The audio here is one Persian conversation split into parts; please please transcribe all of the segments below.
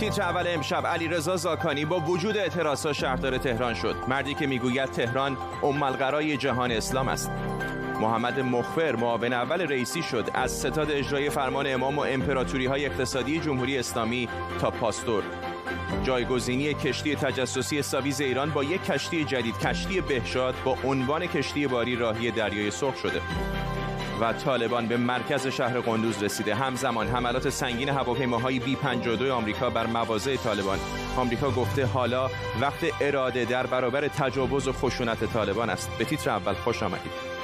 تیتر اول امشب علیرضا زاکانی با وجود اعتراضات شهردار تهران شد. مردی که می‌گوید تهران ام القرای جهان اسلام است. محمد مخفر معاون اول رئیسی شد. از ستاد اجرای فرمان امام و امپراتوری های اقتصادی جمهوری اسلامی تا پاستور. جایگزینی کشتی تجسسی ساویز ایران با یک کشتی جدید کشتی بهشاد با عنوان کشتی باری راهی دریای سرخ شده. و طالبان به مرکز شهر قندوز رسیده. همزمان حملات سنگین هواپیماهای بی 52 آمریکا بر مواضع طالبان. آمریکا گفته حالا وقت اراده در برابر تجاوز و خشونت طالبان است. به تیتر اول خوش آمدید.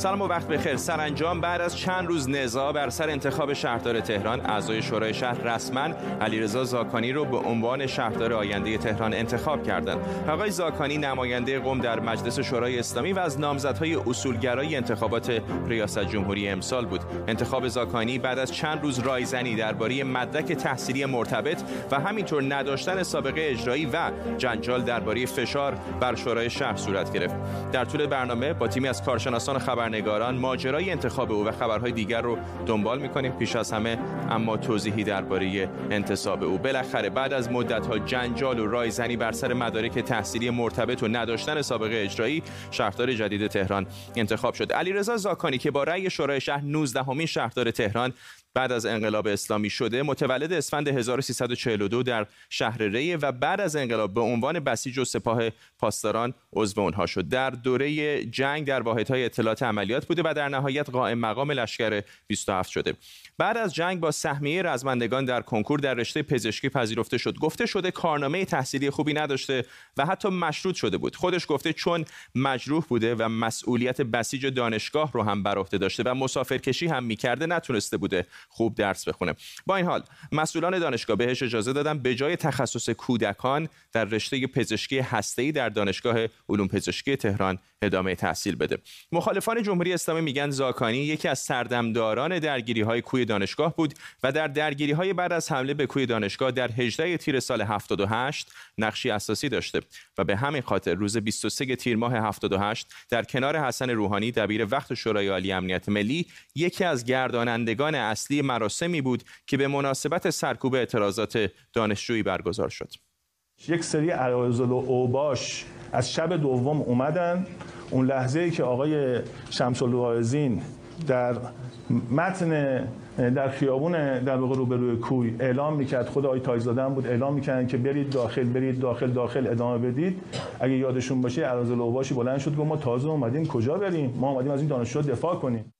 سلام و وقت بخیر. سرانجام بعد از چند روز نزاع بر سر انتخاب شهردار تهران اعضای شورای شهر رسما علیرضا زاکانی رو به عنوان شهردار آینده تهران انتخاب کردند. آقای زاکانی نماینده قوم در مجلس شورای اسلامی و از نامزدهای اصولگرای انتخابات ریاست جمهوری امسال بود. انتخاب زاکانی بعد از چند روز رایزنی درباره مدرک تحصیلی مرتبط و همینطور نداشتن سابقه اجرایی و جنجال درباره فشار بر شورای شهر صورت گرفت. در طول برنامه با تیمی از کارشناسان خبر خبرنگاران ماجرای انتخاب او و خبرهای دیگر رو دنبال می‌کنیم پیش از همه اما توضیحی درباره انتصاب او. بالاخره بعد از مدت ها جنجال و رایزنی بر سر مدارک تحصیلی مرتبط و نداشتن سابقه اجرایی شهردار جدید تهران انتخاب شد. علیرضا زاکانی که با رأی شورای شهر 19 همین شهردار تهران بعد از انقلاب اسلامی شده متولد اسفند 1342 در شهر ریه و بعد از انقلاب به عنوان بسیج و سپاه پاسداران عضو اونها شد. در دوره جنگ در واحدهای اطلاعات عملیات بوده و در نهایت قائم مقام لشکر 27 شده. بعد از جنگ با سهمیه رزمندگان در کنکور در رشته پزشکی پذیرفته شد. گفته شده کارنامه تحصیلی خوبی نداشته و حتی مشروط شده بود. خودش گفته چون مجروح بوده و مسئولیت بسیج دانشگاه رو هم بر عهده داشته و مسافرکشی هم می‌کرده نتونسته بوده خوب درس بخونه. با این حال مسئولان دانشگاه بهش اجازه دادن به جای تخصص کودکان در رشته پزشکی هسته‌ای در دانشگاه علوم پزشکی تهران ادامه تحصیل بده. مخالفان جمهوری اسلامی میگن زاکانی یکی از سردمداران درگیری های کوی دانشگاه بود و در درگیری های بعد از حمله به کوی دانشگاه در 18 تیر سال 78 نقشی اساسی داشته و به همین خاطر روز 23 تیر ماه 78 در کنار حسن روحانی دبیر وقت شورای عالی امنیت ملی یکی از گردانندگان اصلی مراسمی بود که به مناسبت سرکوب اعتراضات دانشجویی برگزار شد. یک سری ارائزل و اوباش از شب دوم اومدن. اون لحظه ای که آقای شمس الواعظین در متن در خیابون در واقع روبروی کوی اعلام می‌کرد خود آقای تایزاده بود اعلام می‌کردن که برید داخل برید داخل داخل ادامه بدید. اگه یادشون باشه ارازل اوباشی بلند شد گفت ما تازه اومدیم کجا بریم؟ ما اومدیم از این دانشجو دفاع کنیم.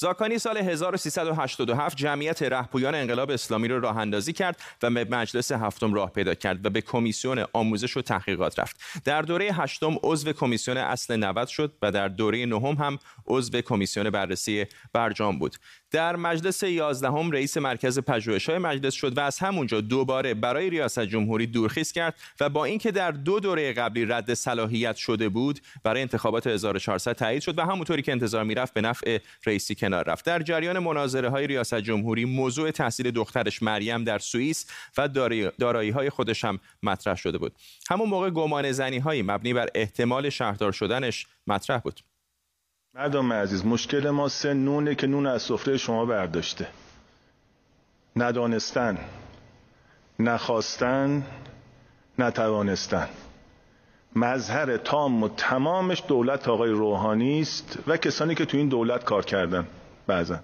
زاکانی سال 1387 جمعیت رهپویان انقلاب اسلامی را راه اندازی کرد و به مجلس هفتم راه پیدا کرد و به کمیسیون آموزش و تحقیقات رفت. در دوره هشتم عضو کمیسیون اصل 90 شد و در دوره نهم هم عضو کمیسیون بررسی برجام بود. در مجلس 11 هم رئیس مرکز پژوهش‌های مجلس شد و از همونجا دوباره برای ریاست جمهوری دورخیز کرد و با اینکه در دو دوره قبلی رد صلاحیت شده بود برای انتخابات 1400 تایید شد و همونطوری که انتظار می‌رفت به نفع رئیسی کنار رفت. در جریان مناظره های ریاست جمهوری موضوع تحصیل دخترش مریم در سوئیس و دارایی های خودش هم مطرح شده بود. همون موقع گمان زنی هایی مبنی بر احتمال شهردار شدنش مطرح بود. مردم عزیز مشکل ما سه نونه که نون از سفره شما برداشته. ندانستن نخواستن نتوانستن. مظهر تام و تمامش دولت آقای روحانی است و کسانی که تو این دولت کار کردن بعضا.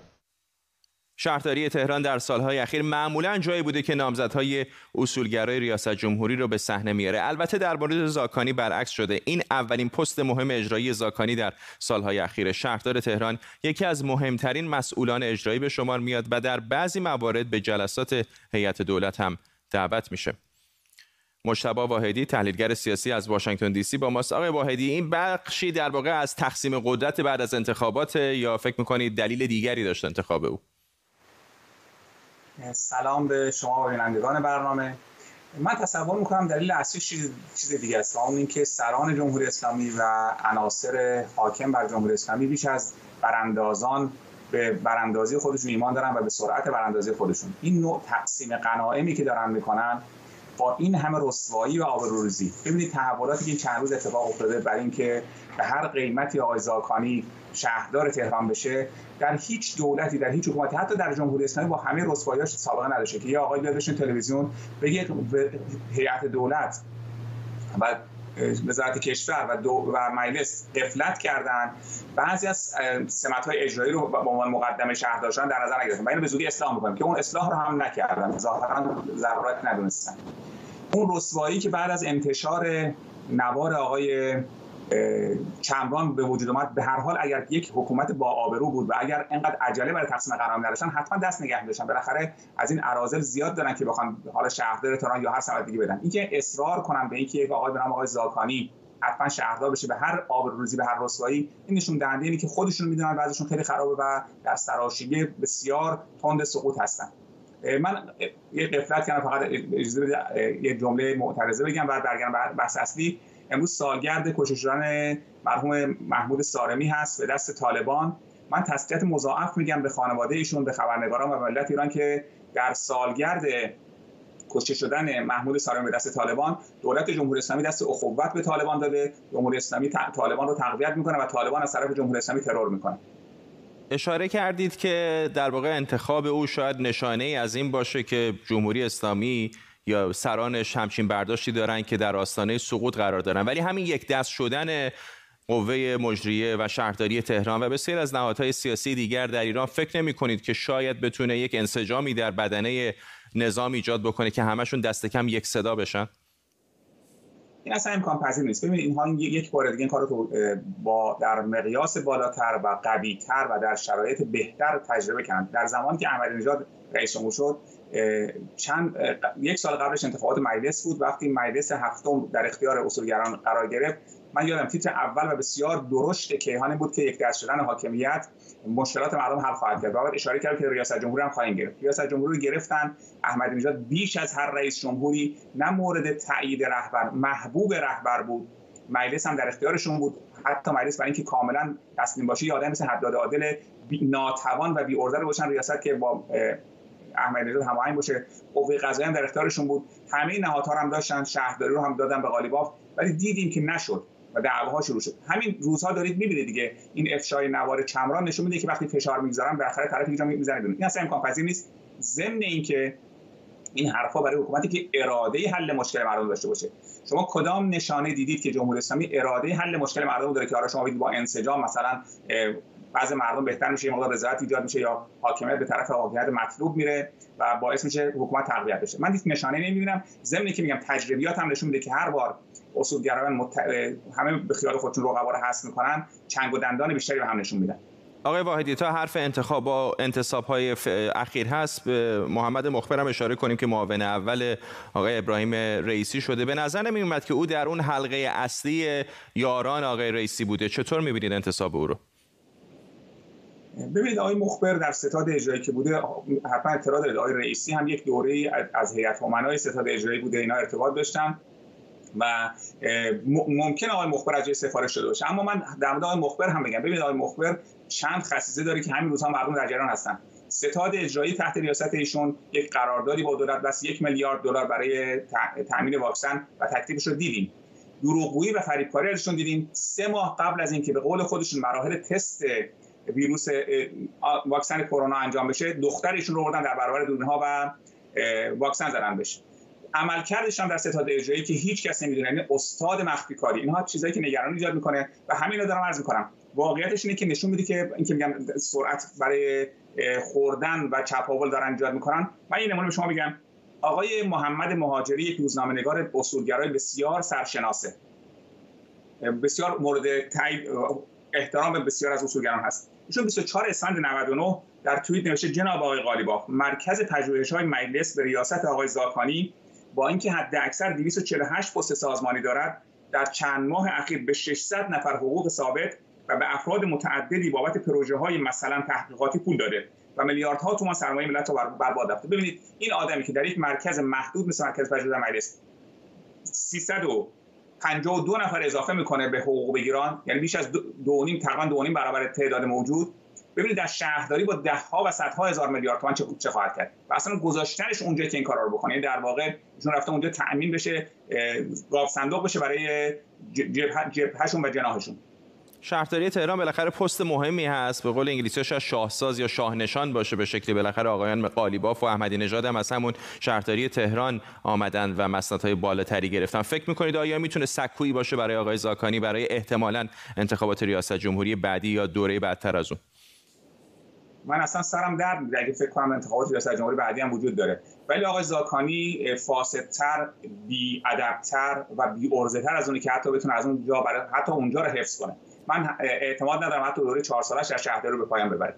شهرداری تهران در سالهای اخیر معمولا جایی بوده که نامزدهای اصولگرای ریاست جمهوری رو به صحنه میاره. البته در مورد زاکانی برعکس شده. این اولین پست مهم اجرایی زاکانی در سالهای اخیر. شهردار تهران یکی از مهمترین مسئولان اجرایی به شمار میاد و در بعضی موارد به جلسات هیئت دولت هم دعوت میشه. مشتبه واحدی تحلیلگر سیاسی از واشنگتن دی سی با ماست. آقای واحدی این بخشی در واقع از تقسیم قدرت بعد از انتخابات یا فکر می‌کنید دلیل دیگری داشت انتخاب او؟ سلام به شما و بینندگان برنامه. من تصور می‌کنم دلیل اصلی چیز دیگه است. اون اینکه سران جمهوری اسلامی و عناصر حاکم بر جمهوری اسلامی بیش از براندازان به براندازی خودشون ایمان دارن و به سرعت براندازی خودشون. این نوع تقسیم قناعمی که دارن می‌کنن با این همه رسوایی و آبروریزی. ببینید تحولاتی که چند روز اتفاق افتاده بر اینکه به هر قیمتی آقای زاکانی شهردار تهران بشه در هیچ دولتی در هیچ حکومتی حتی در جمهوری اسلامی با همه رسواییاش سابقه نداشته که یه آقای بیاد تلویزیون بگه هیئت دولت و وزارت کشور و, دو و مجلس قفلت کردن بعضی از سمت های اجرایی رو به عنوان مقدم شهردارشان در نظر نگرفتن. و اینو به زودی اصلاح می‌کنیم که اون اصلاح رو هم نکردن. ظاهرا ضرورت ندونستن. اون رسوایی که بعد از انتشار نوار آقای کمران به وجود اومد به هر حال اگر یک حکومت با آبرو بود و اگر اینقدر عجله برای تقسیم قرار نداشتن حتما دست نگه داشتن بالاخره از این اراذل زیاد دارن که بخوان حالا شهردار تهران یا هر سمت دیگه بدن. اینکه اصرار کنن به اینکه یک آقای به نام آقای زاکانی حتما شهردار بشه به هر آبروریزی به هر رسوایی این نشون دهنده اینه که خودشون می‌دونن بعضشون خیلی خرابه و در سراشیبی بسیار تند سقوط هستن. من یه قفلت کردم فقط یه جمله معترضه بگم بعد برگردم بحث اصلی. امروز سالگرد کشته شدن مرحوم محمود سارمی هست به دست طالبان. من تسلیت مضاعف میگم به خانواده ایشون به خبرنگاران و ملت ایران که در سالگرد کشته شدن محمود سارمی به دست طالبان دولت جمهوری اسلامی دست اخوت به طالبان داده. جمهوری اسلامی طالبان رو تقویت می‌کنه و طالبان از طرف جمهوری اسلامی ترور می‌کنه. اشاره کردید که در واقع انتخاب او شاید نشانه ای از این باشه که جمهوری اسلامی یا سرانش همچین برداشتی دارن که در آستانه سقوط قرار دارن. ولی همین یک دست شدن قوه مجریه و شهرداری تهران و بسیار از نهادهای سیاسی دیگر در ایران فکر نمی کنید که شاید بتونه یک انسجامی در بدنه نظام ایجاد بکنه که همشون دست کم یک صدا بشن؟ این اصلا امکان پذیر نیست. ببینید اینها یک بار دیگه این کار رو با در مقیاس بالاتر و قویتر و در شرایط بهتر تجربه کردن. در زمانی که احمدی نژاد رئیس جمهور شد چند یک سال قبلش انتخابات مجلس بود. وقتی مجلس هفتم در اختیار اصولگران قرار گرفت من یادم تیتر اول و بسیار درشت کیهانی بود که یک دست شدن حاکمیت مشکلات مردم حل خواهد کرد بعد اشاره کرد که ریاست جمهوری هم خواهیم گرفت. ریاست جمهوری رو گرفتن احمدی نژاد بیش از هر رئیس جمهوری نه مورد تایید رهبر محبوب رهبر بود. مجلس هم در اختیارشون بود. حتی مجلس برای اینکه کاملا تسلیم باشه یه آدم مثل حداد عادل ناتوان و بی رو باشن ریاست که با احمدی نژاد هماهنگ باشه. قوه قضاییه در اختیارشون بود. همه نهادها هم داشتن شهرداری رو هم دادن به قالیباف ولی دیدیم که نشد و دعواها شروع شد. همین روزها دارید می‌بینید دیگه. این افشای نوار چمران نشون میده که وقتی فشار می‌گذارن بالاخره طرف اینجا می‌زنه بیرون. این اصلا امکان پذیر نیست. ضمن اینکه این حرفا برای حکومتی که اراده حل مشکل مردم داشته باشه. شما کدام نشانه دیدید که جمهوری اسلامی اراده حل مشکل مردم داره که آره شما با انسجام مثلا بعض مردم بهتر میشه یه مقدار رضایت ایجاد میشه یا حاکمیت به طرف واقعیت مطلوب میره و باعث میشه حکومت تقویت بشه. من هیچ نشانه نمی‌بینم. ضمن که میگم تجربیات هم نشون میده که هر بار اصولگرایان مت... همه به خیال خودشون رقبا رو حذف می‌کنن چنگ و دندان بیشتری به هم نشون میدن. آقای واحدی تا حرف انتخاب با انتصاب های اخیر هست به محمد مخبرم اشاره کنیم که معاون اول آقای ابراهیم رئیسی شده. به نظر نمی که او در اون حلقه اصلی یاران آقای رئیسی بوده. چطور می‌بینید انتصاب او رو؟ ببینید آقای مخبر در ستاد اجرایی که بوده حتما اطلاع دارید. آقای رئیسی هم یک دوره از هیئت امنای ستاد اجرایی بوده. اینا ارتباط داشتن و ممکن آقای مخبر از سفارش شده باشه. اما من در مورد آقای مخبر هم بگم. ببینید آقای مخبر چند خصیصه داره که همین روزها مردم در جریان هستن. ستاد اجرایی تحت ریاست ایشون یک قراردادی با دولت بس یک میلیارد دلار برای تامین واکسن و تکلیفش رو دیدیم. دروغگویی و فریبکاری ازشون دیدیم. سه ماه قبل از اینکه به قول خودشون مراحل تست ویروس واکسن کرونا انجام بشه دخترشون رو بردن در برابر دوربین‌ها و واکسن زدن بشه. عملکردش هم در ستاد اجرایی که هیچ کس نمی‌دونه یعنی استاد مخفی کاری. اینها چیزایی که نگرانی ایجاد می‌کنه و همین رو دارم عرض می‌کنم. واقعیتش اینه که نشون میده که اینکه میگم سرعت برای خوردن و چپاول دارن ایجاد می‌کنن. من این نمونه به شما میگم. آقای محمد مهاجری یک روزنامه نگار اصولگرای بسیار سرشناسه. بسیار مورد تایید احترام به بسیار از اصولگران هست. ایشون 24 اسفند 99 در توییت نوشته جناب آقای قالیباف مرکز پژوهش های مجلس به ریاست آقای زاکانی با اینکه حد اکثر 248 پست سازمانی دارد در چند ماه اخیر به 600 نفر حقوق ثابت و به افراد متعددی بابت پروژه های مثلا تحقیقاتی پول داده و میلیاردها تومان سرمایه ملت رو برباد رفته. ببینید این آدمی که در یک مرکز محدود مثل مرکز پژوهش مجلس 352 نفر اضافه می‌کنه به حقوق بگیران یعنی بیش از دو نیم تقریبا دو نیم برابر تعداد موجود. ببینید در شهرداری با ده ها و صدها هزار میلیارد تومان چه چه خواهد کرد؟ و اصلا گذاشتنش اونجا که این کارا رو بکنه. یعنی در واقع ایشون رفته اونجا تأمین بشه گاف صندوق بشه برای جبهشون و جناحشون. شهرداری تهران بالاخره پست مهمی هست. به قول انگلیسی شاید شاهساز یا شاهنشان باشه به شکلی. بالاخره آقایان قالیباف و احمدی نژاد هم از همون شهرداری تهران آمدن و مسندهای بالاتری گرفتن. فکر می‌کنید آیا می‌تونه سکویی باشه برای آقای زاکانی؟ برای احتمالا انتخابات ریاست جمهوری بعدی یا دوره بعدتر از اون؟ من اصلا سرم درد میگه اگه فکر کنم انتخابات ریاست جمهوری بعدی هم وجود داره. ولی آقای زاکانی فاسدتر بی و بی از اونی که حتی بتونه از اونجا برای حتی اونجا رو حفظ کنه. من اعتماد ندارم حتی دوره چهار سالش در شهرداری رو به پایان ببره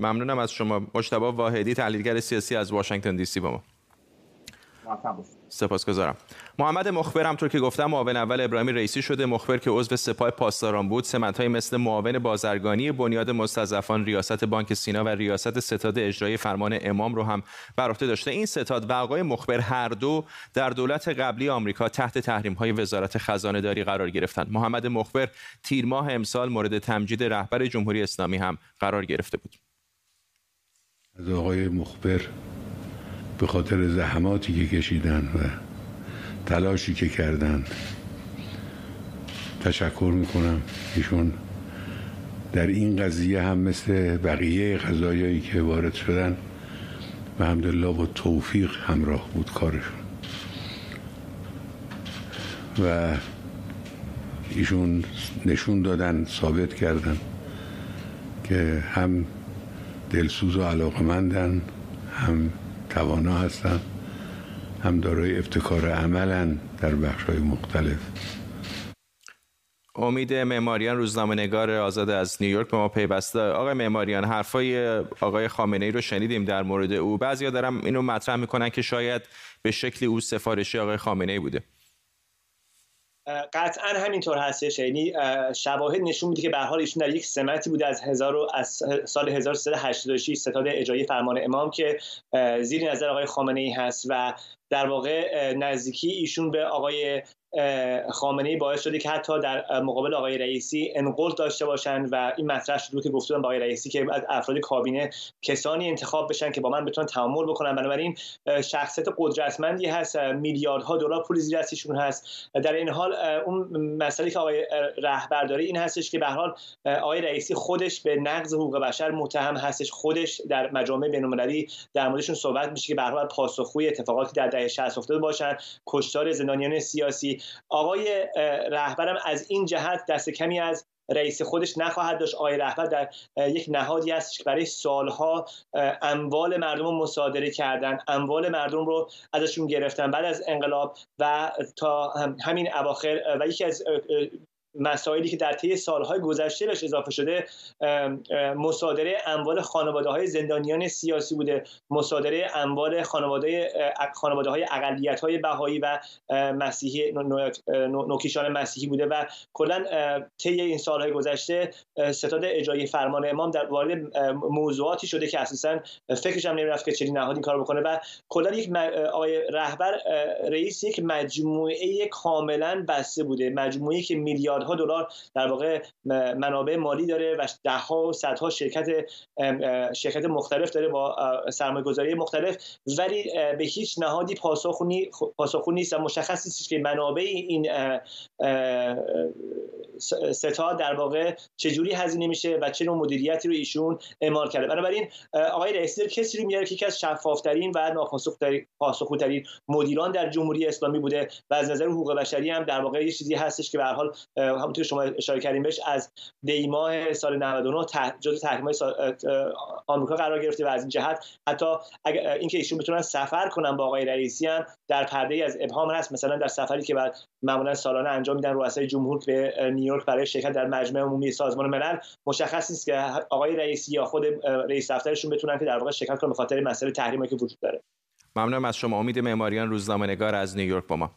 ممنونم از شما. مجتبی واحدی تحلیلگر سیاسی از واشنگتن دی سی با ما. سپاسگزارم. محمد مخبر همطور که گفتم معاون اول ابراهیمی رئیسی شده. مخبر که عضو سپاه پاسداران بود. سمت‌های مثل معاون بازرگانی بنیاد مستضعفان ریاست بانک سینا و ریاست ستاد اجرایی فرمان امام رو هم بر عهده داشته. این ستاد و آقای مخبر هر دو در دولت قبلی آمریکا تحت تحریم‌های وزارت خزانه داری قرار گرفتند. محمد مخبر تیر ماه امسال مورد تمجید رهبر جمهوری اسلامی هم قرار گرفته بود. از آقای مخبر به خاطر زحماتی که کشیدن و تلاشی که کردن. تشکر می‌کنم. ایشون در این قضیه هم مثل بقیه قضایایی که وارد شدن و همدلله با توفیق همراه بود کارشون. و ایشون نشون دادن ثابت کردن که هم دلسوز و علاقمندن هم توانا هستن. هم دارای ابتکار عملا در بخش های مختلف. امید معماریان روزنامه نگار آزاد از نیویورک به ما پیوسته. آقای معماریان حرفای آقای خامنه ای رو شنیدیم در مورد او. بعضیا دارم اینو مطرح می‌کنن که شاید به شکلی او سفارشی آقای خامنه ای بوده. قطعا همینطور هستش. یعنی شواهد نشون میده که به حال ایشون در یک سمتی بوده از هزار از سال 1386 ستاد اجرایی فرمان امام که زیر نظر آقای خامنه ای هست و در واقع نزدیکی ایشون به آقای خامنه باعث شده که حتی در مقابل آقای رئیسی انقل داشته باشند و این مطرح شده که گفتم با آقای رئیسی که از افراد کابینه کسانی انتخاب بشن که با من بتونن تعامل بکنن. بنابراین شخصیت قدرتمندی هست. میلیاردها دلار پول زیر دستشون هست. در این حال اون مسئله که آقای رهبر داره این هستش که به حال آقای رئیسی خودش به نقض حقوق بشر متهم هستش. خودش در مجامع بین‌المللی در موردشون صحبت میشه که به هر پاسخگوی اتفاقاتی در دهه 60 افتاده باشن. کشتار زندانیان سیاسی. آقای رهبرم از این جهت دست کمی از رئیس خودش نخواهد داشت. آقای رهبر در یک نهادی است که برای سالها اموال مردم رو مصادره کردن. اموال مردم رو ازشون گرفتن. بعد از انقلاب و تا همین اواخر و یکی از مسائلی که در طی سالهای گذشته بهش اضافه شده مصادره اموال خانواده های زندانیان سیاسی بوده. مصادره اموال خانواده خانواده های اقلیت های بهایی و مسیحی نوکیشان مسیحی بوده و کلا طی این سالهای گذشته ستاد اجرایی فرمان امام در وارد موضوعاتی شده که اساسا فکرش هم نمی‌رفت که چنین نهادی کار بکنه و کلا یک آقای رهبر رئیس یک مجموعه کاملا بسته بوده. مجموعه که میلیارد ها دلار در واقع منابع مالی داره و ده ها و صدها شرکت شرکت مختلف داره با سرمایه گذاری مختلف. ولی به هیچ نهادی پاسخ نیست و مشخص نیست که منابع این ستا در واقع چجوری هزینه میشه و چه نوع مدیریتی رو ایشون اعمال کرده. بنابراین آقای رئیسی کسی رو میاره که یکی از شفافترین و ناپاسخگوترین مدیران در جمهوری اسلامی بوده و از نظر حقوق بشری هم در واقع یه چیزی هستش که به حال همونطور شما اشاره کردیم بهش از دی ماه سال 99 جزء تحریم آمریکا قرار گرفته و از این جهت حتی اینکه ایشون بتونن سفر کنن با آقای رئیسی هم در پرده از ابهام هست. مثلا در سفری که بعد معمولا سالانه انجام میدن رؤسای جمهور به نیویورک برای شرکت در مجمع عمومی سازمان ملل مشخص نیست که آقای رئیسی یا خود رئیس دفترشون بتونن که در واقع شرکت کنن به خاطر مسئله تحریمی که وجود داره. ممنونم از شما. امید معماریان روزنامه‌نگار از نیویورک با ما.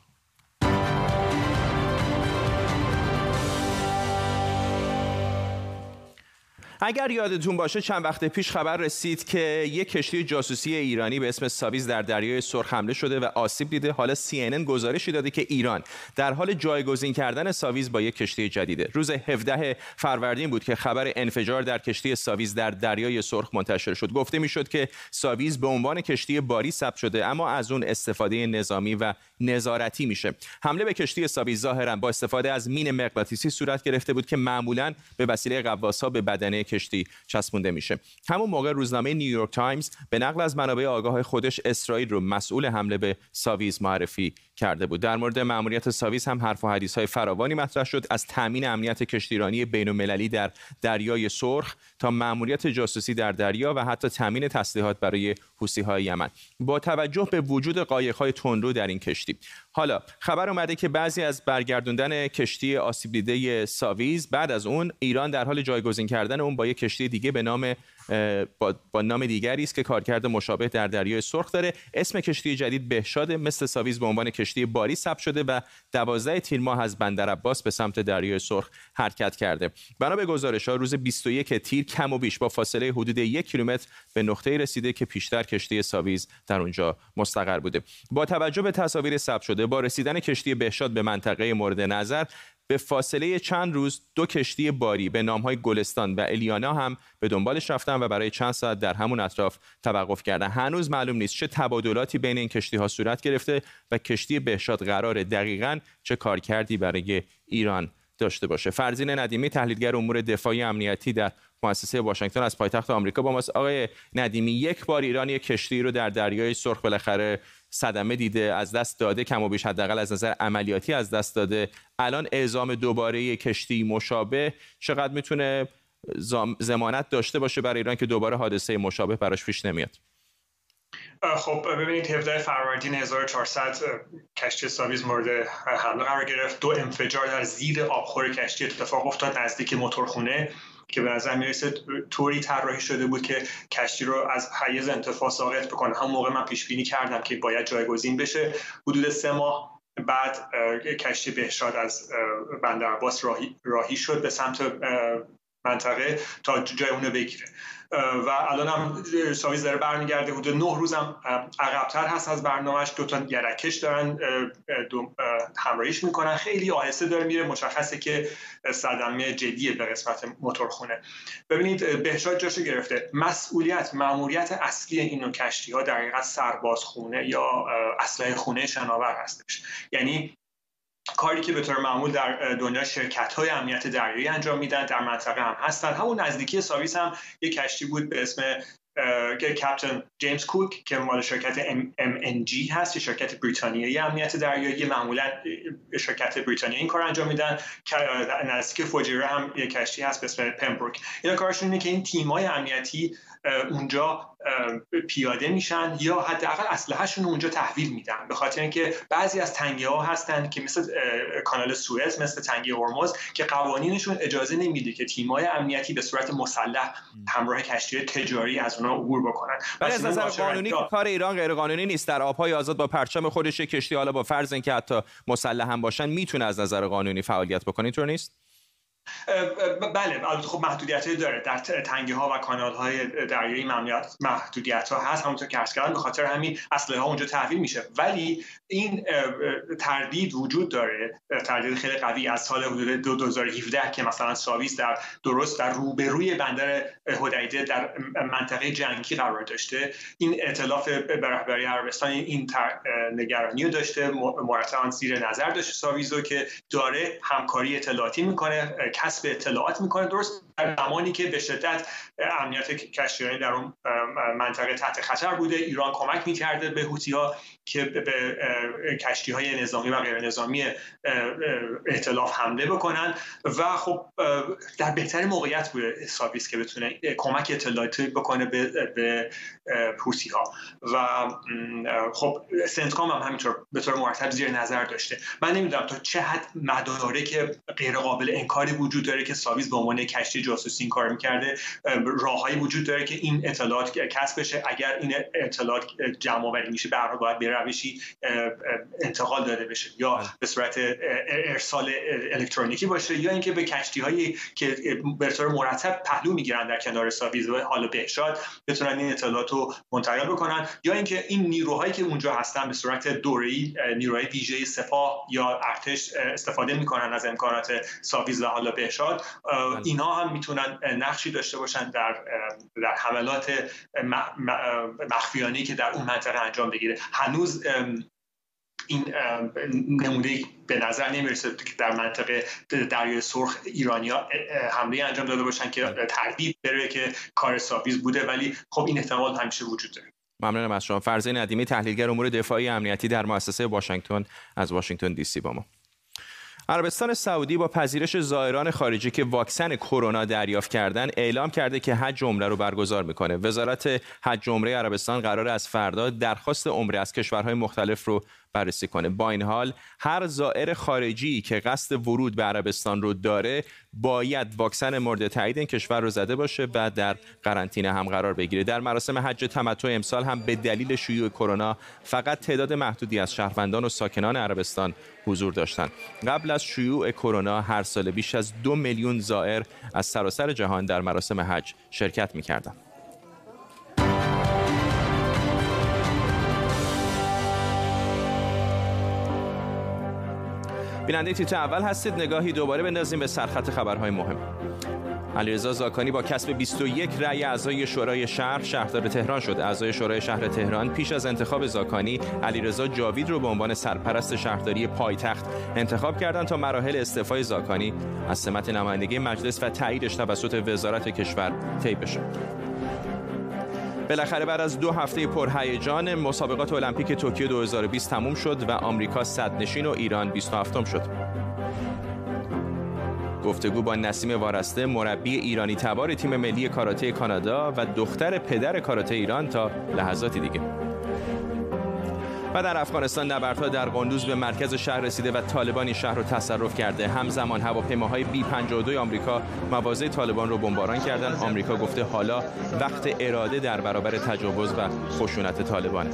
اگر یادتون باشه چند وقت پیش خبر رسید که یک کشتی جاسوسی ایرانی به اسم ساویز در دریای سرخ حمله شده و آسیب دیده. حالا CNN گزارشی داده که ایران در حال جایگزین کردن ساویز با یک کشتی جدیده. روز 17 فروردین بود که خبر انفجار در کشتی ساویز در دریای سرخ منتشر شد. گفته می‌شد که ساویز به عنوان کشتی باری ثبت شده اما از اون استفاده نظامی و نظارتی میشه. حمله به کشتی ساویز ظاهرا با استفاده از مین مغناطیسی صورت گرفته بود که معمولا به وسیله غواصها به بدنه کشتی چسبونده میشه. همون موقع روزنامه نیویورک تایمز به نقل از منابع آگاه خودش اسرائیل رو مسئول حمله به ساویز معرفی کرده بود. در مورد ماموریت ساویز هم حرف و حدیث های فراوانی مطرح شد. از تامین امنیت کشتیرانی بین المللی در دریای سرخ تا ماموریت جاسوسی در دریا و حتی تامین تسلیحات برای حوثی های یمن. با توجه به وجود قایق های تندرو در این کشتی. حالا خبر اومده که بعد از برگردوندن کشتی آسیب دیده ساویز بعد از اون ایران در حال جایگزین کردن اون با یک کشتی دیگه به نام با, با نام دیگری است که کارکرد مشابه در دریای سرخ داره. اسم کشتی جدید بهشاد مثل ساویز به عنوان کشتی باری ثبت شده و دوازده تیر ماه از بندر عباس به سمت دریای سرخ حرکت کرده. بنا به گزارش ها روز 21 تیر کم و بیش با فاصله حدود یک کیلومتر به نقطه رسیده که پیشتر کشتی ساویز در اونجا مستقر بوده. با توجه به تصاویر ثبت شده با رسیدن کشتی بهشاد به منطقه مورد نظر به فاصله چند روز دو کشتی باری به نامهای گلستان و الیانا هم به دنبالش رفتن و برای چند ساعت در همون اطراف توقف کردن. هنوز معلوم نیست چه تبادلاتی بین این کشتی ها صورت گرفته و کشتی بهشاد قرار دقیقا چه کارکردی برای ایران داشته باشه. فرزین ندیمی تحلیلگر امور دفاعی امنیتی در مؤسسه واشنگتن از پایتخت آمریکا با ماست. آقای ندیمی یک بار ایران یک کشتی رو در دریای سرخ بالاخره صدمه دیده از دست داده کم و بیش حداقل از نظر عملیاتی از دست داده. الان اعزام دوباره کشتی مشابه چقدر می‌تونه زمانت داشته باشه برای ایران که دوباره حادثه مشابه براش پیش نمیاد؟ خب ببینید 17 فروردین 1400 کشتی ساویز مورد حمله قرار گرفت. دو انفجار در زیر آبخور کشتی اتفاق افتاد نزدیک موتورخونه. که به نظر می‌رسه طوری طراحی شده بود که کشتی رو از حیز انتفاع ساقط بکنه. هم موقع من پیش بینی کردم که باید جایگزین بشه. حدود سه ماه بعد کشتی بهشاد از بندر عباس راهی, راهی شد به سمت منطقه تا جای اونو بگیره. و الان هم ساویز داره برمیگرده. حدود نه روزم عقبتر هست از برنامهش دو تا گرکش دارن همراهیش می‌کنن. خیلی آهسته داره میره. مشخصه که صدمه جدیه به قسمت موتورخونه. ببینید بهشاد جاشو گرفته. مسئولیت ماموریت اصلی این کشتی ها در حقیقت سربازخونه یا اسلحه خونه شناور هستش. یعنی کاری که به طور معمول در دنیا شرکت های امنیت دریایی انجام میدن در منطقه هم هستن. همون نزدیکی ساویس هم یک کشتی بود به اسم کپتن جیمز کوک که مال شرکت MNG هست یه شرکت بریتانیایی امنیت دریایی. معمولا شرکت بریتانیایی این کار انجام میدن. نزدیک فوجیره هم یه کشتی هست به اسم پمبروک اینا کارشون اینه که این تیمای امنیتی اونجا پیاده میشن یا حداقل اسلحهشون اونجا تحویل میدن. به خاطر اینکه بعضی از تنگه ها هستن که مثل کانال سوئز مثل تنگه هرمز که قوانینشون اجازه نمیده که تیمای امنیتی به صورت مسلح همراه کشتی تجاری از اونها عبور بکنن. ولی از نظر قانونی کار ایران غیر قانونی نیست. در آبهای آزاد با پرچم خودش کشتی حالا با فرض اینکه حتی مسلح هم باشن می‌تونه از نظر قانونی فعالیت بکنه. اینطور نیست؟ بله خب محدودیت داره در تنگه ها و کانال های دریایی ممنوعیت محدودیت ها هست. همونطور که عرض به خاطر همین اسلحه ها اونجا تحویل میشه. ولی این تردید وجود داره تردید خیلی قوی از سال حدود 2017 که مثلا ساویس در درست در روبروی بندر هدیده در منطقه جنگی قرار داشته. این اطلاف به رهبری عربستان این نگرانی رو داشته. مرتبا زیر نظر داشته ساویزو که داره همکاری اطلاعاتی می‌کنه. کسب اطلاعات می‌کنه درست؟ در زمانی که به شدت امنیت کشتیرانی در اون منطقه تحت خطر بوده ایران کمک می‌کرده به هوتی ها که به کشتی های نظامی و غیر نظامی احتلاف حمله بکنن. و خب در بهترین موقعیت بوده ساویس که بتونه کمک اطلاعاتی بکنه به, به هوتی ها و خب سنتکام هم همینطور به طور مرتب زیر نظر داشته. من نمی‌دونم تا چه حد مدارک غیر قابل انکاری وجود داره که ساویس به عنوان کشتی جاسوسی این کار می‌کرده راههایی وجود داره که این اطلاعات کسب بشه اگر این اطلاعات جمع آوری میشه به باید به روشی انتقال داده بشه یا بله. به صورت ارسال الکترونیکی باشه یا اینکه به کشتی هایی که به طور مرتب پهلو می‌گیرن در کنار ساویز و حالا بهشاد بتونن این اطلاعات رو منتقل بکنن یا اینکه این نیروهایی که اونجا هستن به صورت دوره‌ای نیروهای ویژه سپاه یا ارتش استفاده می‌کنن از امکانات ساویز و حالا بهشاد بله. اینها هم می‌تونن نقشی داشته باشن در در حملات مخفیانه که در اون منطقه انجام بگیره. هنوز این نمونه به نظر نمی‌رسه که در منطقه دریای سرخ ایرانیا حمله انجام داده باشن که تردید بره که کار ساویز بوده. ولی خب این احتمال همیشه وجود داره. ممنونم از شما. فرزین ندیمی تحلیلگر امور دفاعی امنیتی در مؤسسه واشنگتن از واشنگتن دی سی با ما. عربستان سعودی با پذیرش زائران خارجی که واکسن کرونا دریافت کردن اعلام کرده که حج عمره رو برگزار می‌کنه. وزارت حج عمره عربستان قرار از فردا درخواست عمره از کشورهای مختلف رو بررسی کنه. با این حال هر زائر خارجی که قصد ورود به عربستان رو داره باید واکسن مورد تایید این کشور رو زده باشه و در قرنطینه هم قرار بگیره. در مراسم حج تمتع امسال هم به دلیل شیوع کرونا فقط تعداد محدودی از شهروندان و ساکنان عربستان حضور داشتند. قبل از شیوع کرونا هر سال بیش از دو میلیون زائر از سراسر جهان در مراسم حج شرکت می‌کردند. بیننده تیتر اول هستید نگاهی دوباره بندازیم به سرخط خبرهای مهم علیرضا زاکانی با کسب 21 رأی اعضای شورای شهر شهردار تهران شد. اعضای شورای شهر تهران پیش از انتخاب زاکانی علیرضا جاوید رو به عنوان سرپرست شهرداری پایتخت انتخاب کردند تا مراحل استعفای زاکانی از سمت نمایندگی مجلس و تاییدش توسط وزارت کشور طی بشه. بالاخره بعد از دو هفته پرهیجان مسابقات المپیک توکیو 2020 تموم شد و آمریکا صد نشین و ایران 27 شد. گفتگو با نسیم وارسته مربی ایرانی تبار تیم ملی کاراته کانادا و دختر پدر کاراته ایران تا لحظاتی دیگه و در افغانستان نبردها در قندوز به مرکز شهر رسیده و طالبان شهر رو تصرف کرده. همزمان هواپیماهای بی 52 آمریکا مواضع طالبان رو بمباران کردند آمریکا گفته حالا وقت اراده در برابر تجاوز و خشونت طالبانه.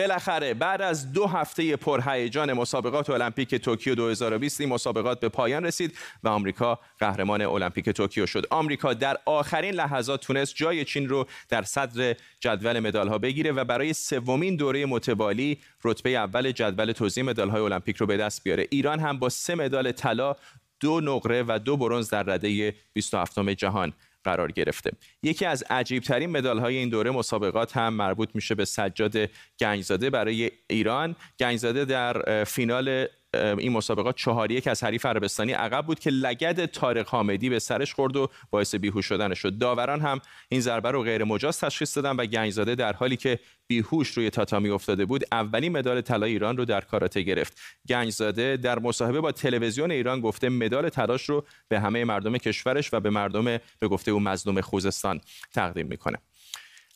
بالاخره بعد از دو هفته پرهیجان مسابقات المپیک توکیو 2020 این مسابقات به پایان رسید و آمریکا قهرمان المپیک توکیو شد. آمریکا در آخرین لحظات تونست جای چین رو در صدر جدول مدال ها بگیره و برای سومین دوره متوالی رتبه اول جدول توزیع مدال های المپیک رو به دست بیاره. ایران هم با سه مدال طلا دو نقره و دو برنز در رده 27 جهان قرار گرفته. یکی از عجیب ترین مدال های این دوره مسابقات هم مربوط میشه به سجاد گنجزاده برای ایران. گنجزاده در فینال این مسابقات چهار یک از حریف عربستانی عقب بود که لگد طارق حامدی به سرش خورد و باعث بیهوش شدن شد. داوران هم این ضربه رو غیر مجاز تشخیص دادن و گنجزاده در حالی که بیهوش روی تاتامی افتاده بود اولین مدال طلای ایران رو در کاراته گرفت. گنجزاده در مصاحبه با تلویزیون ایران گفته مدال طلاش رو به همه مردم کشورش و به مردم به گفته او مظلوم خوزستان تقدیم می‌کنه.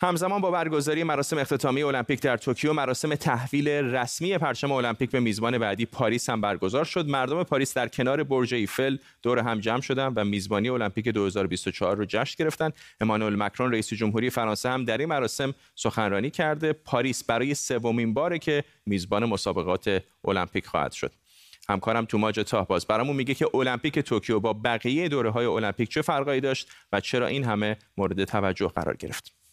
همزمان با برگزاری مراسم اختتامیه المپیک در توکیو مراسم تحویل رسمی پرچم المپیک به میزبان بعدی پاریس هم برگزار شد. مردم پاریس در کنار برج ایفل دور هم جمع شدند و میزبانی المپیک 2024 رو جشن گرفتند امانوئل مکرون رئیس جمهوری فرانسه هم در این مراسم سخنرانی کرده. پاریس برای سومین باره که میزبان مسابقات المپیک خواهد شد. همکارم توماج طاهباز برامون میگه که المپیک توکیو با بقیه دوره های المپیک چه فرقایی داشت و چرا این همه مورد توجه قرار گرفت؟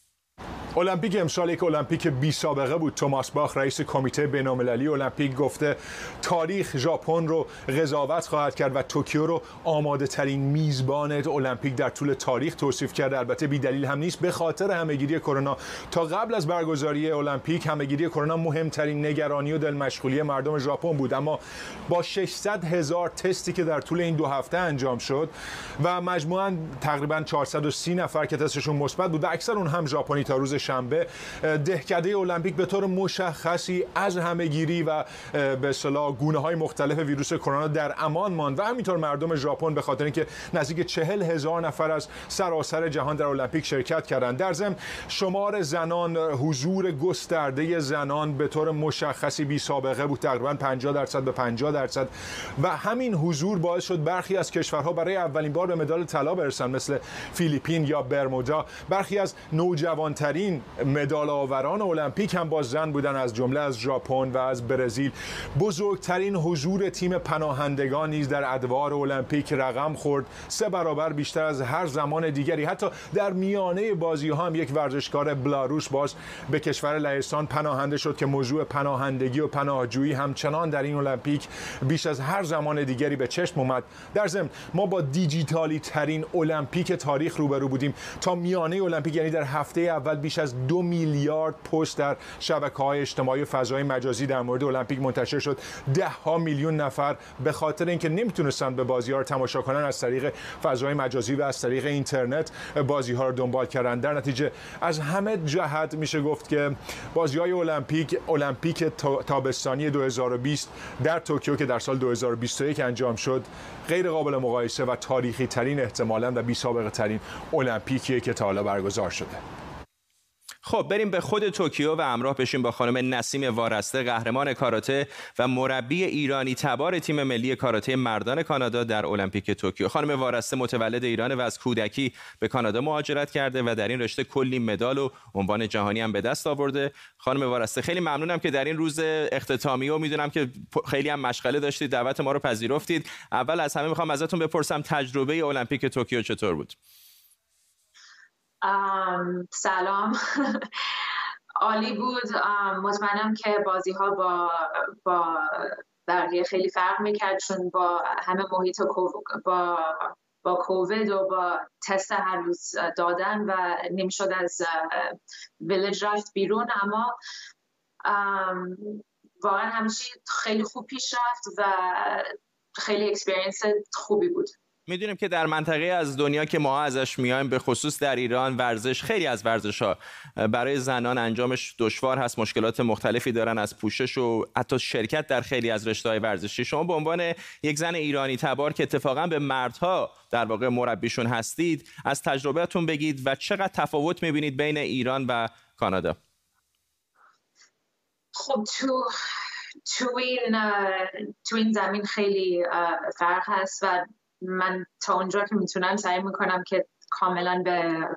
المپیک امسال یک المپیک بی سابقه بود. توماس باخ رئیس کمیته بین‌المللی المپیک گفته تاریخ ژاپن رو قضاوت خواهد کرد و توکیو رو آماده ترین میزبان المپیک در طول تاریخ توصیف کرده. البته بی دلیل هم نیست به خاطر همهگیری کرونا. تا قبل از برگزاری المپیک همهگیری کرونا مهمترین نگرانی و دلمشغولی مردم ژاپن بود. اما با 600 هزار تستی که در طول این دو هفته انجام شد و مجموعا تقریبا 430 نفر که تستشون مثبت بود و اکثر اون هم ژاپنی تا روز شنبه دهکده المپیک به طور مشخصی از همهگیری و به اصطلاح گونه های مختلف ویروس کرونا در امان ماند و همینطور مردم ژاپن به خاطر اینکه نزدیک چهل هزار نفر از سراسر جهان در المپیک شرکت کردند. در ضمن شمار زنان حضور گسترده زنان به طور مشخصی بی سابقه بود تقریبا 50 درصد به 50 درصد و همین حضور باعث شد برخی از کشورها برای اولین بار به مدال طلا برسن مثل فیلیپین یا برمودا. برخی از نوجوانترین مدال آوران المپیک هم با زن بودن از جمله از ژاپن و از برزیل. بزرگترین حضور تیم پناهندگان نیز در ادوار المپیک رقم خورد. سه برابر بیشتر از هر زمان دیگری. حتی در میانه بازی ها هم یک ورزشکار بلاروس باز به کشور لهستان پناهنده شد که موضوع پناهندگی و پناهجویی همچنان در این المپیک بیش از هر زمان دیگری به چشم اومد. در ضمن ما با دیجیتالی ترین المپیک تاریخ روبرو بودیم. تا میانه المپیک یعنی در هفته اول بیش از دو میلیارد پست در شبکه های اجتماعی و فضای مجازی در مورد المپیک منتشر شد. ده ها میلیون نفر به خاطر اینکه نمی‌تونستن به بازی ها رو تماشا کنن از طریق فضای مجازی و از طریق اینترنت بازی ها رو دنبال کردن. در نتیجه از همه جهت میشه گفت که بازی های المپیک المپیک تابستانی 2020 در توکیو که در سال 2021 انجام شد غیر قابل مقایسه و تاریخی ترین احتمالا و بی سابقه ترین المپیکیه که تا حالا برگزار شده. خب بریم به خود توکیو و همراه بشیم با خانم نسیم وارسته قهرمان کاراته و مربی ایرانی تبار تیم ملی کاراته مردان کانادا در المپیک توکیو. خانم وارسته متولد ایران و از کودکی به کانادا مهاجرت کرده و در این رشته کلی مدال و عنوان جهانی هم به دست آورده. خانم وارسته خیلی ممنونم که در این روز اختتامی و می‌دونم که خیلی هم مشغله داشتید دعوت ما رو پذیرفتید. اول از همه می‌خوام ازتون بپرسم تجربه المپیک توکیو چطور بود؟ سلام. عالی بود. مطمئنم که بازی ها با با بقیه خیلی فرق می‌کرد چون با همه محیط با با کووید و با تست هر روز دادن و نمی‌شد از ویلج رفت بیرون. اما واقعا همیشه خیلی خوب پیش رفت و خیلی experience خوبی بود. می‌دونیم که در منطقه از دنیا که ما ازش میایم به خصوص در ایران ورزش خیلی از ورزش ها برای زنان انجامش دشوار هست مشکلات مختلفی دارن از پوشش و حتی شرکت در خیلی از رشته های ورزشی. شما به عنوان یک زن ایرانی تبار که اتفاقا به مردها در واقع مربیشون هستید از تجربهتون بگید و چقدر تفاوت می‌بینید بین ایران و کانادا؟ خب تو تو این تو این زمین خیلی فرق هست و من تا اونجا که می‌تونم سعی می‌کنم که کاملا به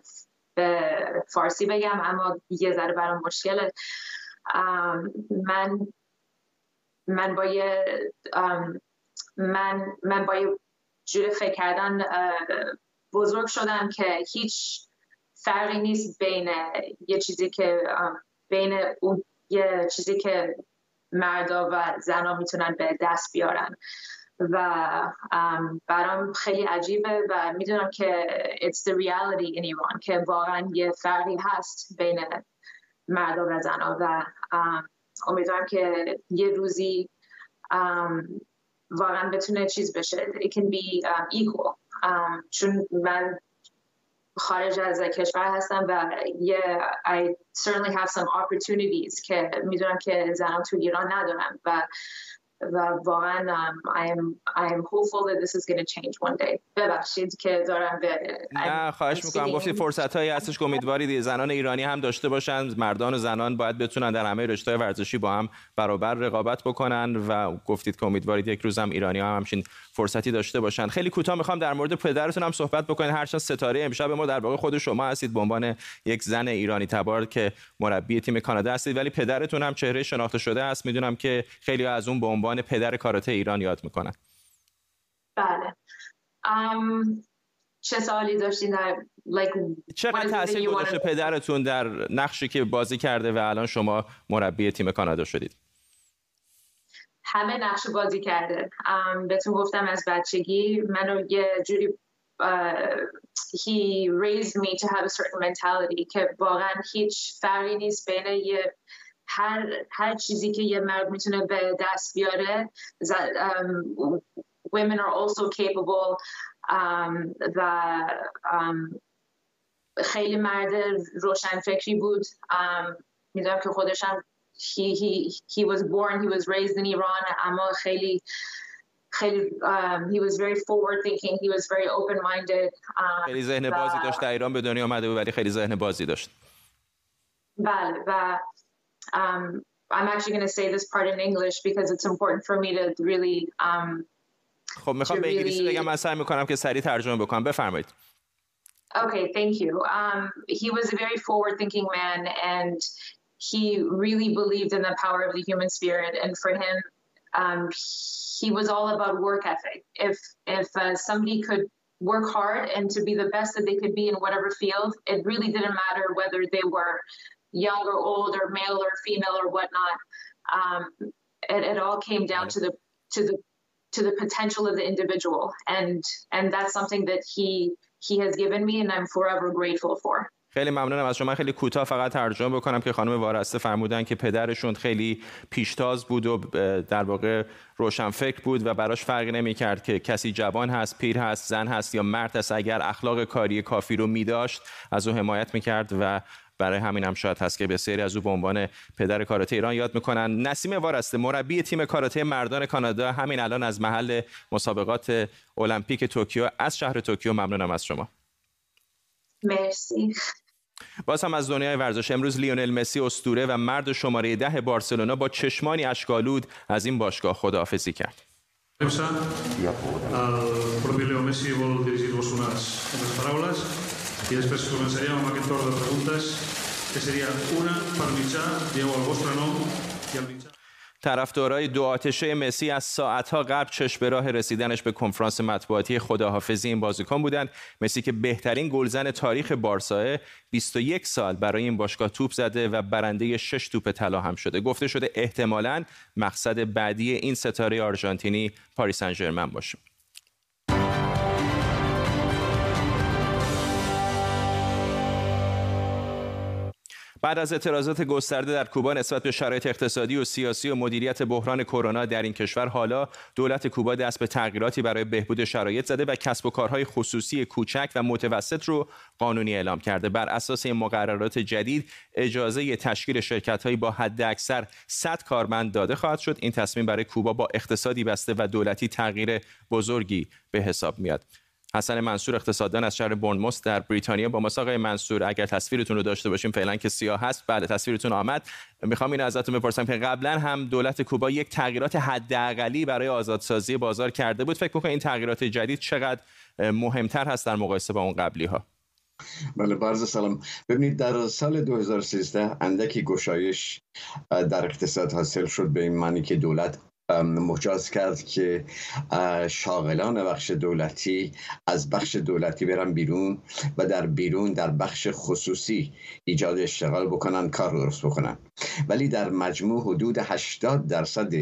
به فارسی بگم اما یه ذره برام مشکله من من با یه من من با یه جور فکر کردن بزرگ شدم که هیچ فرقی نیست بین یه چیزی که بین اون یه چیزی که مردا و زنا می‌تونن به دست بیارن. و برام خیلی عجیبه و می‌دونم که it's the reality in Iran که واقعا یه فرقی هست بین مرد و زنها و امیدوارم که یه روزی واقعا بتونه چیز بشه. It can be equal. چون من خارج از کشور هستم و یه I certainly have some opportunities که می‌دونم که زنان تو ایران ندارم و و واقعا I am, I am hopeful that this is going to change one day. ببخشید که دارم به نه خواهش می‌کنم. گفتی فرصت هایی هستش که امیدوارید. زنان ایرانی هم داشته باشن. مردان و زنان باید بتونن در همه رشته ورزشی با هم برابر رقابت بکنن. و گفتید که امیدوارید یک روز هم ایرانی هم همچین فرصتی داشته باشن. خیلی کوتاه می‌خوام در مورد پدرتون هم صحبت بکنید هرچند ستاره امشب ما در واقع خود شما هستید به عنوان یک زن ایرانی تبار که مربی تیم کانادا هستید. ولی پدرتون هم چهره شناخته شده است. می‌دونم که خیلی از اون به عنوان پدر کاراته ایران یاد می‌کنن. بله. چه سوالی داشتین در like, چقدر تاثیر گذاشته پدرتون در نقشی که بازی کرده و الان شما مربی تیم کانادا شدید؟ همه نقش بازی کرده. بهتون گفتم از بچگی منو یه جوری he raised me to have a certain mentality که واقعا هیچ فرقی نیست بین یه هر, هر چیزی که یه مرد می‌تونه به دست بیاره. um, women are also capable um, و um, خیلی مرد روشن فکری بود می‌دونم که خودشم he, he, he was born he was raised in Iran اما خیلی خیلی um, he was very forward thinking he was very open minded um, خیلی ذهن بازی داشت در ایران به دنیا آمده بود ولی خیلی ذهن بازی داشت بله و um, I'm actually going to say this part in English because it's important for me to really um, خب میخوام به انگلیسی بگم من سعی میکنم که سریع ترجمه بکنم بفرمایید Okay, thank you. Um, he was a very forward-thinking man, and he really believed in the power of the human spirit. And for him, um, he was all about work ethic. If if uh, somebody could work hard and to be the best that they could be in whatever field, it really didn't matter whether they were young or old or male or female or whatnot. Um, it, it all came down to the to the to the potential of the individual and and that's something that he he has given me and I'm forever grateful for. خیلی ممنونم. از شما خیلی کوتاه فقط ترجمه بکنم که خانم وارسته فرمودن که پدرشون خیلی پیشتاز بود و در واقع روشن فکر بود و براش فرقی نمی کرد که کسی جوان هست، پیر هست، زن هست یا مرد هست. اگر اخلاق کاری کافی رو می داشت از او حمایت می کرد و برای همین هم شاید هست که بسیاری از او به عنوان پدر کاراته ایران یاد می‌کنن. نسیم وارسته مربی تیم کاراته مردان کانادا همین الان از محل مسابقات المپیک توکیو از شهر توکیو ممنونم از شما. مرسی. باز هم از دنیای ورزش امروز لیونل مسی استوره و مرد شماره ده بارسلونا با چشمانی اشکالود از این باشگاه خداحافظی کرد. que seria una vostre nom i طرفدارای دو آتشه مسی از ساعتها قبل چشم به راه رسیدنش به کنفرانس مطبوعاتی خداحافظی این بازیکن بودند. مسی که بهترین گلزن تاریخ بارسا 21 سال برای این باشگاه توپ زده و برنده 6 توپ طلا هم شده. گفته شده احتمالاً مقصد بعدی این ستاره آرژانتینی پاریس سن باشه. بعد از اعتراضات گسترده در کوبا نسبت به شرایط اقتصادی و سیاسی و مدیریت بحران کرونا در این کشور حالا دولت کوبا دست به تغییراتی برای بهبود شرایط زده و کسب و کارهای خصوصی کوچک و متوسط رو قانونی اعلام کرده. بر اساس این مقررات جدید اجازه تشکیل شرکت‌هایی با حد اکثر 100 کارمند داده خواهد شد. این تصمیم برای کوبا با اقتصادی بسته و دولتی تغییر بزرگی به حساب میاد. حسن منصور اقتصاددان از شهر بورنموث در بریتانیا با ما آقای منصور اگر تصویرتون رو داشته باشیم فعلا که سیاه هست. بله تصویرتون آمد. می‌خوام این ازتون بپرسم که قبلا هم دولت کوبا یک تغییرات حداقلی برای آزادسازی بازار کرده بود. فکر می‌کنید این تغییرات جدید چقدر مهمتر هست در مقایسه با اون قبلی ها بله برز سلام. ببینید در سال 2013 اندکی گشایش در اقتصاد حاصل شد به این معنی که دولت مجاز کرد که شاغلان بخش دولتی از بخش دولتی برن بیرون و در بیرون در بخش خصوصی ایجاد اشتغال بکنن کار درست بکنن. ولی در مجموع حدود 80 درصد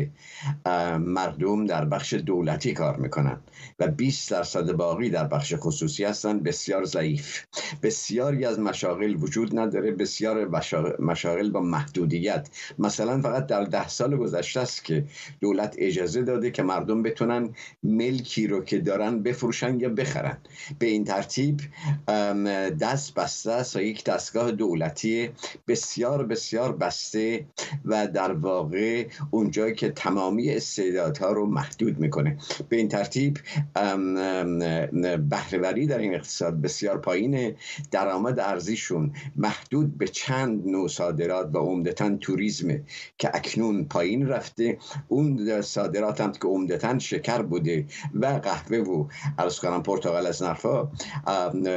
مردم در بخش دولتی کار می‌کنن و 20 درصد باقی در بخش خصوصی هستن. بسیار ضعیف. بسیاری از مشاغل وجود نداره. بسیار مشاغل با محدودیت. مثلا فقط در ده سال گذشته است که دولت اجازه داده که مردم بتونن ملکی رو که دارن بفروشن یا بخرن. به این ترتیب دست بسته است یک دستگاه دولتی بسیار بسیار بسته و در واقع اونجایی که تمامی استعدادها رو محدود می‌کنه. به این ترتیب بهرهوری در این اقتصاد بسیار پایینه. درآمد ارزیشون محدود به چند نوع صادرات و عمدتا توریسم که اکنون پایین رفته. اون صادرات هم که عمدتا شکر بوده و قهوه و ارز کنم پرتغال از نرفا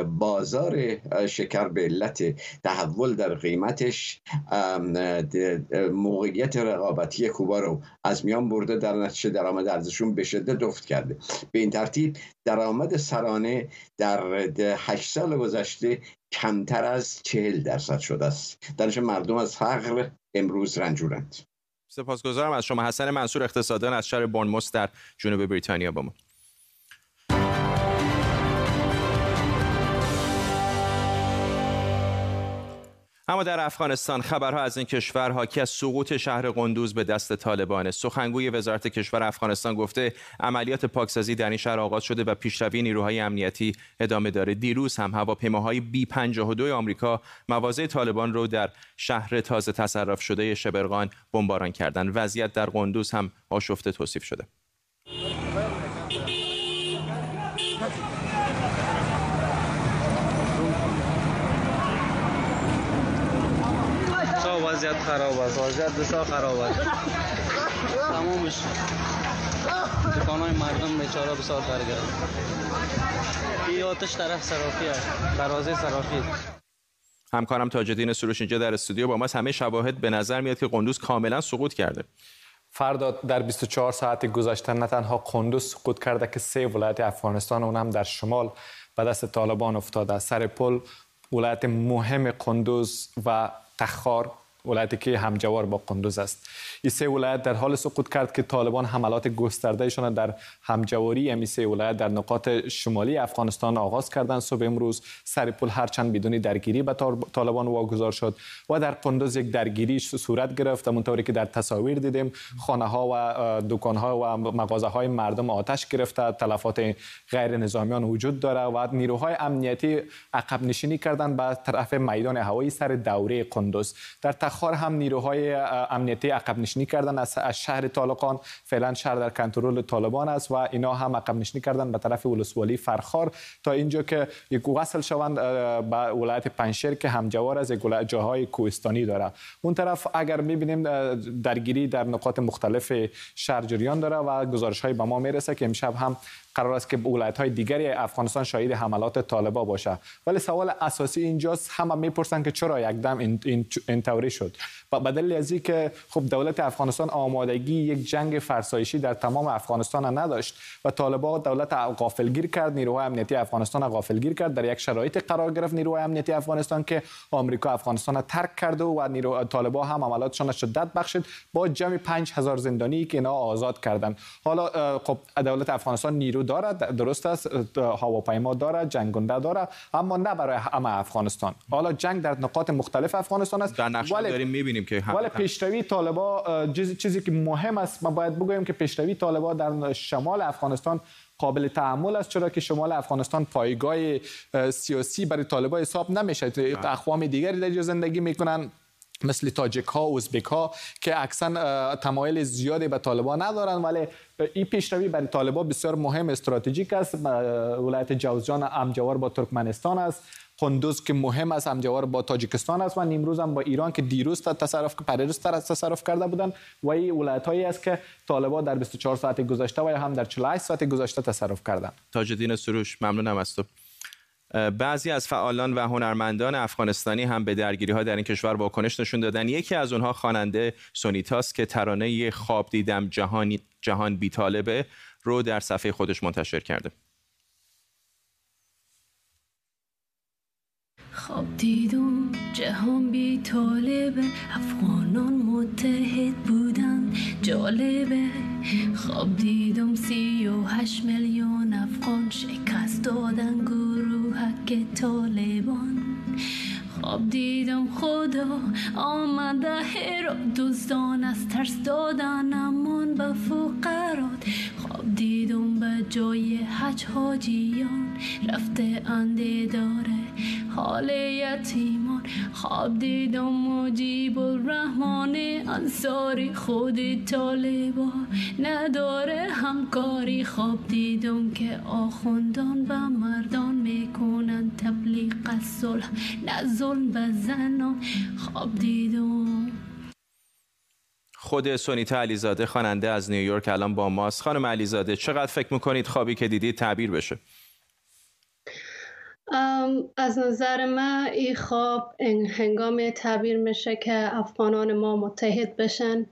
بازار شکر به علت تحول در قیمتش موقعیت رقابتی کوبا رو از میان برده در نتیجه درآمد ارزششون به شدت افت کرده. به این ترتیب درآمد سرانه در هشت سال گذشته کمتر از چهل درصد شده است. درش مردم از فقر امروز رنجورند. سپاسگزارم از شما. حسن منصور اقتصاددان از شهر بورنموث در جنوب بریتانیا با ما. اما در افغانستان خبرها از این کشور حاکی از سقوط شهر قندوز به دست طالبان سخنگوی وزارت کشور افغانستان گفته عملیات پاکسازی در این شهر آغاز شده و پیشروی نیروهای امنیتی ادامه داره. دیروز هم هواپیماهای بی 52 آمریکا مواضع طالبان رو در شهر تازه تصرف شده شبرغان بمباران کردند. وضعیت در قندوز هم آشفته توصیف شده. وضعیت خراب است. وضعیت بسیار خراب است. تمامش دکان های مردم بیچاره بسیار درگیر این آتش طرف صرافی است. دروازه صرافی. همکارم تاجدین سروش اینجا در استودیو با ما همه شواهد به نظر میاد که قندوز کاملا سقوط کرده. فردا در 24 ساعت گذشته نه تنها قندوز سقوط کرده که سه ولایت افغانستان اون هم در شمال به دست طالبان افتاده سر پل ولایت مهم قندوز و تخار ولایتی که همجوار با قندوز است. این سه ولایت در حال سقوط کرد که طالبان حملات گستردهشان در همجواری امی سه ولایت در نقاط شمالی افغانستان آغاز کردند. صبح امروز سر پل هرچند بدون درگیری به طالبان واگذار شد و در قندوز یک درگیری صورت گرفت. همونطوری که در تصاویر دیدیم خانه ها و دکان ها و مغازه های مردم آتش گرفته. تلفات غیر نظامیان وجود داره و نیروهای امنیتی عقب نشینی کردند. به طرف میدان هوایی سر دوره قندوز. در تخار هم نیروهای امنیتی عقب نشینی کردن از شهر طالقان. فعلا شهر در کنترل طالبان است و اینا هم عقب نشینی کردن به طرف ولسوالی فرخار. تا اینجا که یک وصل شوند به ولایت پنشیر که همجوار از جاهای کوهستانی داره. اون طرف اگر می‌بینیم درگیری در نقاط مختلف شهر جریان داره و گزارش های به ما می‌رسه که امشب هم قرار است که ولایت های دیگری افغانستان شاهد حملات طالبا باشه. ولی سوال اساسی اینجاست همه می‌پرسن که چرا یک دم این طوری شد؟ و بدل از که خب دولت افغانستان آمادگی یک جنگ فرسایشی در تمام افغانستان نداشت و طالبا دولت غافلگیر کرد نیروهای امنیتی افغانستان غافلگیر کرد. در یک شرایط قرار گرفت نیروهای امنیتی افغانستان که آمریکا افغانستان ترک کرد و نیرو طالبا هم عملاتشان شدت بخشید. با جمع 5000 زندانی که اینا آزاد کردند حالا خب دولت افغانستان نیرو دارد درست است هواپیما دارد جنگنده دارد اما نه برای همه افغانستان. حالا جنگ در نقاط مختلف افغانستان است. ولی داریم می‌بینیم که ولی پیشروی طالبا چیزی که مهم است ما باید بگویم که پیشروی طالبا در شمال افغانستان قابل تعمل است چرا که شمال افغانستان پایگاه سیاسی برای طالبا حساب نمیشه. اقوام دیگری در زندگی می‌کنن. مثل تاجک ها ازبک ها که اکثر تمایل زیادی به طالبان ندارن ولی این پیشروی برای طالبان بسیار مهم استراتژیک است. ولایت جوزجان امجوار با ترکمنستان است. قندوز که مهم است همجوار با تاجیکستان است و نیمروز هم با ایران که دیروز تصرف پریروز تصرف کرده بودن و این ولایت هایی است که طالبان در 24 ساعت گذشته و هم در 48 ساعت گذشته تصرف کردن تاج الدین سروش ممنونم از تو. بعضی از فعالان و هنرمندان افغانستانی هم به درگیری ها در این کشور واکنش نشون دادن. یکی از اونها خواننده سونیتاس که ترانه خواب دیدم جهان جهان بی طالبه رو در صفحه خودش منتشر کرده. خواب دیدم جهان بی طالبه. افغانان متحد بودن. جالبه. خواب دیدم سی و هشت میلیون افغان شکست دادن گروهک طالبان. خواب دیدم خدا آمده هر دوستان از ترس دادن امان به فقرات. خواب دیدم به جای حج حاجیان رفته انده داره حال یتیمان خواب دیدم مجیب الرحمن انصاری خود طالبا نداره همکاری خواب دیدم که آخوندان و مردان می‌کنن تبلیغ صلح. نه ظلم به زنان خواب دیدم. خود سونیتا علیزاده خواننده از نیویورک الان با ماست. خانم علیزاده چقدر فکر می‌کنید خوابی که دیدید تعبیر بشه؟ از نظر من این خواب هنگام تعبیر میشه که افغانان ما متحد بشن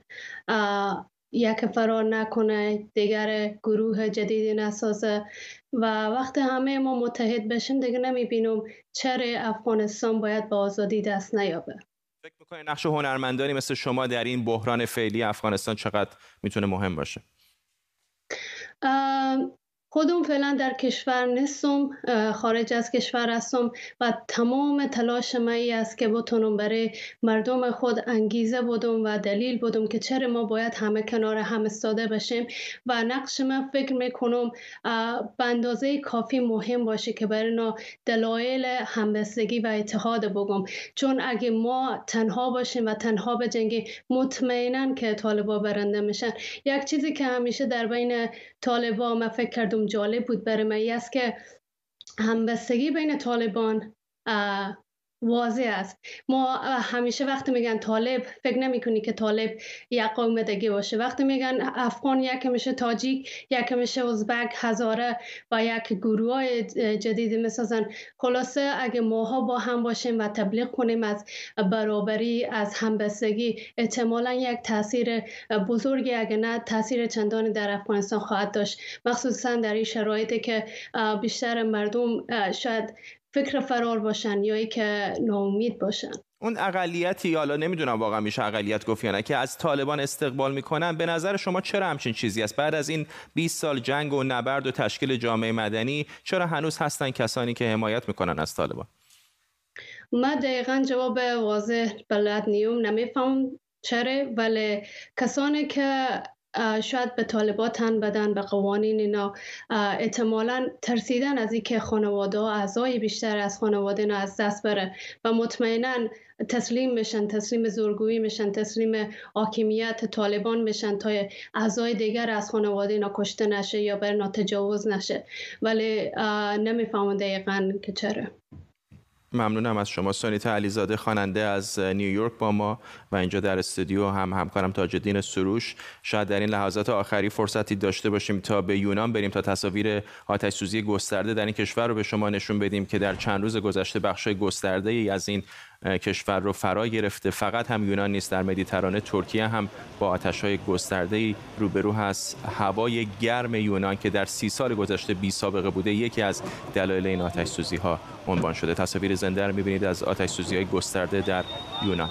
یک فرار نکنه دیگر گروه جدیدی نسازه و وقتی همه ما متحد بشیم دیگه نمی‌بینم چرا افغانستان باید به آزادی دست نیابه. فکر می‌کنید نقش هنرمندانی مثل شما در این بحران فعلی افغانستان چقدر می‌تونه مهم باشه؟ خودم فعلا در کشور نیستم خارج از کشور هستم و تمام تلاش من است که بتونم برای مردم خود انگیزه بودم و دلیل بودم که چرا ما باید همه کنار هم استاده باشیم و نقش من فکر می‌کنم به اندازه کافی مهم باشه که برای دلایل همبستگی و اتحاد بگم. چون اگه ما تنها باشیم و تنها بجنگیم مطمئنا که طالبا برنده میشن. یک چیزی که همیشه در بین طالبا من فکر کردم جالب بود برای من. است که همبستگی بین طالبان واضح است. ما همیشه وقتی میگن طالب فکر نمی کنی که طالب یک قومتگی باشه. وقتی میگن افغان یک میشه تاجیک یک میشه ازبک هزاره و یک گروه های جدیدی می‌سازن. خلاصه اگه ماها با هم باشیم و تبلیغ کنیم از برابری از همبستگی احتمالا یک تاثیر بزرگی اگه نه تاثیر چندانی در افغانستان خواهد داشت. مخصوصا در این شرایطی که بیشتر مردم شاید فکر فرار باشن یا که ناامید باشن. اون اقلیتی حالا نمی‌دونم واقعا میشه اقلیت گفت یا نه که از طالبان استقبال می‌کنن به نظر شما چرا همچین چیزی است؟ بعد از این 20 سال جنگ و نبرد و تشکیل جامعه مدنی چرا هنوز هستن کسانی که حمایت می‌کنن از طالبان؟ ما دقیقا جواب واضح بلد نیوم نمیفهم چرا ولی کسانی که شاید به طالبات تن بدن به قوانین اینا. احتمالا ترسیدن از اینکه خانواده اعضای بیشتر از خانواده اینا از دست بره و مطمئنا تسلیم میشن تسلیم زورگویی میشن تسلیم حاکمیت طالبان میشن تا اعضای دیگر از خانواده اینا کشته نشه یا بر تجاوز نشه. ولی نمی‌فهمم دقیقا که چرا. ممنونم از شما. سانیتا علیزاده خواننده از نیویورک با ما و اینجا در استودیو هم همکارم تاجدین سروش. شاید در این لحظات آخری فرصتی داشته باشیم تا به یونان بریم تا تصاویر آتش سوزی گسترده در این کشور رو به شما نشون بدیم که در چند روز گذشته بخش گسترده ای از این کشور رو فرا گرفته. فقط هم یونان نیست در مدیترانه ترکیه هم با آتش های گسترده ای روبرو هست. هوای گرم یونان که در سی سال گذشته بی سابقه بوده یکی از دلایل این آتش سوزی ها عنوان شده. تصاویر زنده رو می‌بینید از آتش سوزی های گسترده در یونان.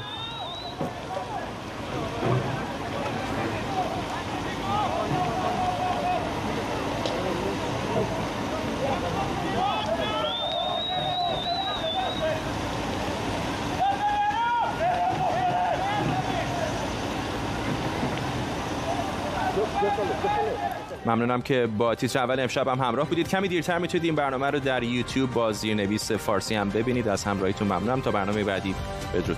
ممنونم که با تیتر اول امشب هم همراه بودید. کمی دیرتر می‌تونید این برنامه رو در یوتیوب با زیرنویس فارسی هم ببینید. از همراهیتون ممنونم. تا برنامه بعدی بدرود.